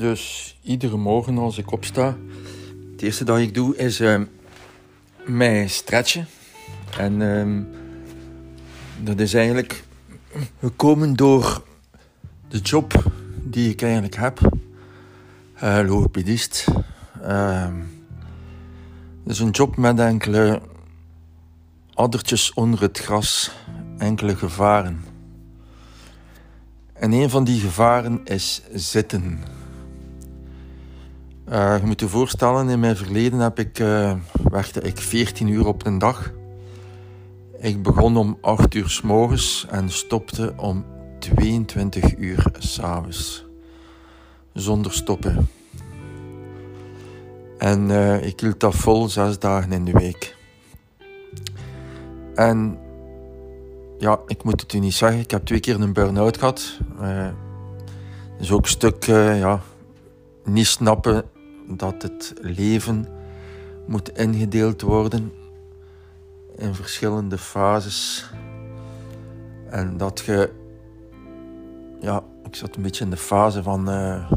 dus iedere morgen als ik opsta, het eerste dat ik doe is uh, mij stretchen. En uh, dat is eigenlijk gekomen door de job die ik eigenlijk heb. Uh, logopedist. Het is een job met enkele addertjes onder het gras, enkele gevaren. En een van die gevaren is zitten. Uh, je moet je voorstellen, in mijn verleden heb ik, uh, werkte ik 14 uur op een dag. Ik begon om 8 uur s morgens en stopte om 22 uur s'avonds. Zonder stoppen. En uh, ik hield dat vol zes dagen in de week. En ja, ik moet het u niet zeggen. Ik heb twee keer een burn-out gehad. Uh, is ook een stuk ja, niet snappen dat het leven moet ingedeeld worden in verschillende fases. En dat je, ja, ik zat een beetje in de fase van uh,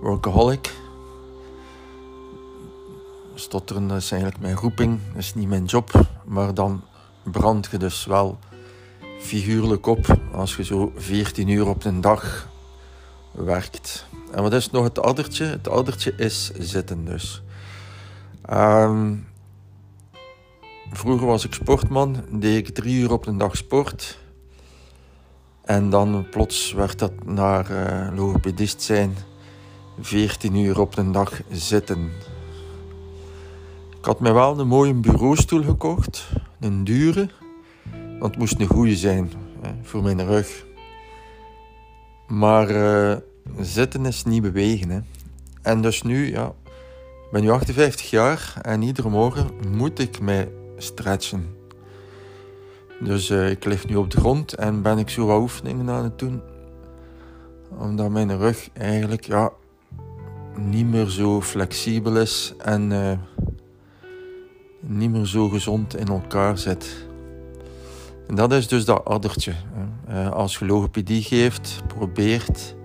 workaholic. Stotteren is eigenlijk mijn roeping, dat is niet mijn job. Maar dan brand je dus wel figuurlijk op als je zo 14 uur op een dag werkt. En wat is nog het addertje? Het addertje is zitten dus. Um, vroeger was ik sportman, deed ik drie uur op een dag sport. En dan plots werd dat naar uh, logopedist zijn 14 uur op een dag zitten. Ik had mij wel een mooie bureaustoel gekocht, een dure. Want het moest een goede zijn hè, voor mijn rug. Maar uh, zitten is niet bewegen. Hè. En dus nu, ja, ik ben nu 58 jaar en iedere morgen moet ik mij stretchen. Dus uh, ik lig nu op de grond en ben ik zo wat oefeningen aan het doen. Omdat mijn rug eigenlijk ja, niet meer zo flexibel is en uh, niet meer zo gezond in elkaar zit. En dat is dus dat addertje. Uh, als je logopedie geeft, probeert.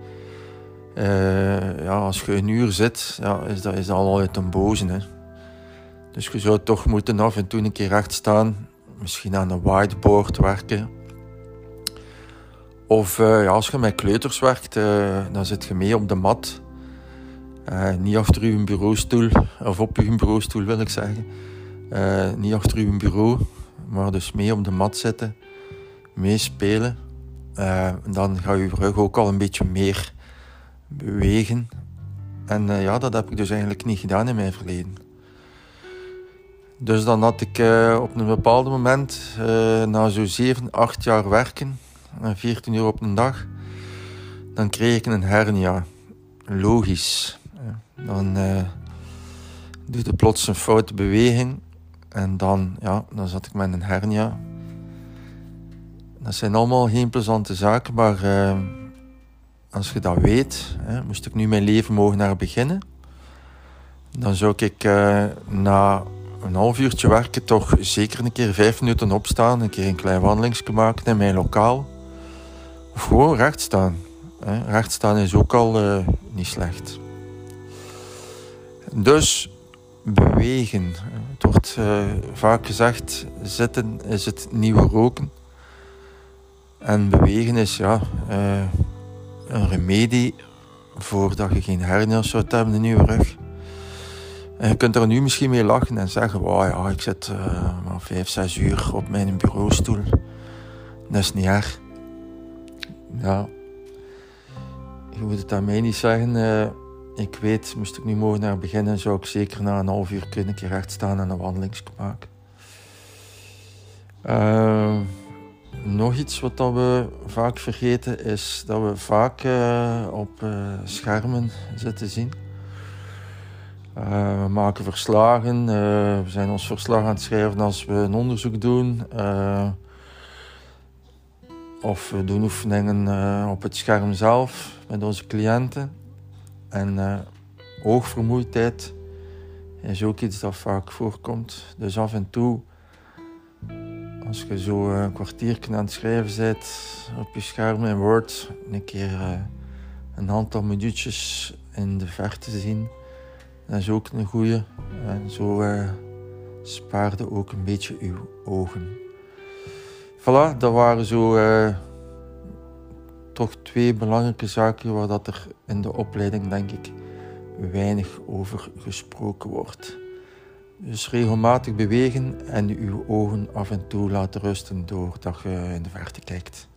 Uh, ja, als je een uur zit, ja, is dat, is al een boze. Hè. Dus je zou toch moeten af en toe een keer recht staan. Misschien aan een whiteboard werken. Of uh, ja, als je met kleuters werkt, dan zit je mee op de mat. niet achter je bureaustoel, of op je bureaustoel wil ik zeggen. niet achter je bureau maar dus mee op de mat zitten, meespelen. Uh, dan gaat je rug ook al een beetje meer bewegen. En uh, ja, dat heb ik dus eigenlijk niet gedaan in mijn verleden. Dus dan had ik uh, op een bepaald moment, na zo'n 7, 8 jaar werken, 14 uur op een dag, dan kreeg ik een hernia. Logisch. Dan doe je plots een foute beweging en dan, ja, dan zat ik met een hernia. Dat zijn allemaal geen plezante zaken, maar uh, als je dat weet, hè, moest ik nu mijn leven mogen naar beginnen, dan zou ik uh, na een half uurtje werken toch zeker een keer vijf minuten opstaan, een keer een klein wandelingsje maken in mijn lokaal. Of gewoon recht staan. Hè. Recht staan is ook al uh, niet slecht. Dus bewegen. Het wordt uh, vaak gezegd, zitten is het nieuwe roken. En bewegen is ja, uh, een remedie voordat je geen hernia's zou hebben in je rug. En je kunt er nu misschien mee lachen en zeggen, wow, ja, ik zit uh, maar 5, 6 uur op mijn bureaustoel. Dat is niet erg. Ja, je moet het aan mij niet zeggen ik weet, moest ik nu morgen naar beginnen, zou ik zeker na een half uur kunnen recht staan en een wandeling maken. Uh, nog iets wat dat we vaak vergeten is dat we vaak uh, op uh, schermen zitten zien. we maken verslagen, we zijn ons verslag aan het schrijven als we een onderzoek doen. of we doen oefeningen op het scherm zelf met onze cliënten. En uh, oogvermoeidheid is ook iets dat vaak voorkomt. Dus af en toe, als je zo een kwartiertje aan het schrijven bent op je scherm in Word, een keer uh, een aantal minuutjes in de verte zien. Dat is ook een goeie. En zo uh, spaarde ook een beetje uw ogen. Voilà, dat waren zo uh, toch twee belangrijke zaken waar dat er in de opleiding denk ik weinig over gesproken wordt. Dus regelmatig bewegen en uw ogen af en toe laten rusten doordat je in de verte kijkt.